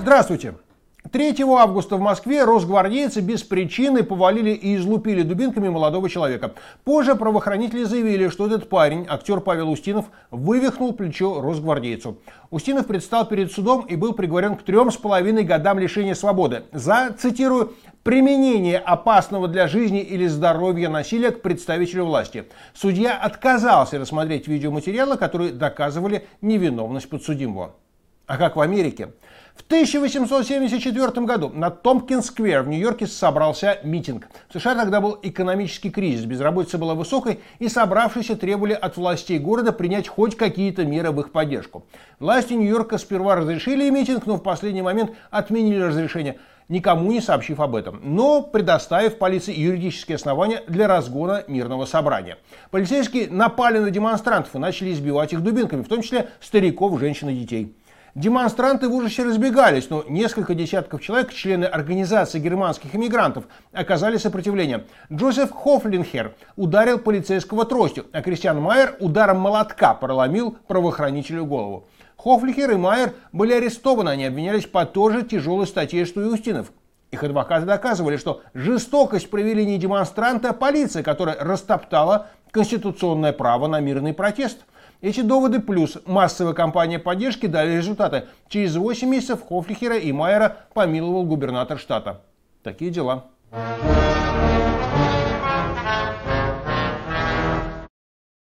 Здравствуйте! 3 августа в Москве росгвардейцы без причины повалили и излупили дубинками молодого человека. Позже правоохранители заявили, что этот парень, актер Павел Устинов, вывихнул плечо росгвардейцу. Устинов предстал перед судом и был приговорен к трем с половиной годам лишения свободы за, цитирую, применение опасного для жизни или здоровья насилия к представителю власти. Судья отказался рассмотреть видеоматериалы, которые доказывали невиновность подсудимого. А как в Америке? В 1874 году на Томпкинс-сквер в Нью-Йорке собрался митинг. В США тогда был экономический кризис, безработица была высокой, и собравшиеся требовали от властей города принять хоть какие-то меры в их поддержку. Власти Нью-Йорка сперва разрешили митинг, но в последний момент отменили разрешение, никому не сообщив об этом, но предоставив полиции юридические основания для разгона мирного собрания. Полицейские напали на демонстрантов и начали избивать их дубинками, в том числе стариков, женщин и детей. Демонстранты в ужасе разбегались, но несколько десятков человек, члены организации германских иммигрантов, оказали сопротивление. Джозеф Хофлинхер ударил полицейского тростью, а Кристиан Майер ударом молотка проломил правоохранителю голову. Хофлихер и Майер были арестованы, они обвинялись по тоже тяжелой статье, что и Устинов. Их адвокаты доказывали, что жестокость провели не демонстранты, а полиция, которая растоптала конституционное право на мирный протест – эти доводы плюс массовая кампания поддержки дали результаты. Через 8 месяцев Хофлихера и Майера помиловал губернатор штата. Такие дела.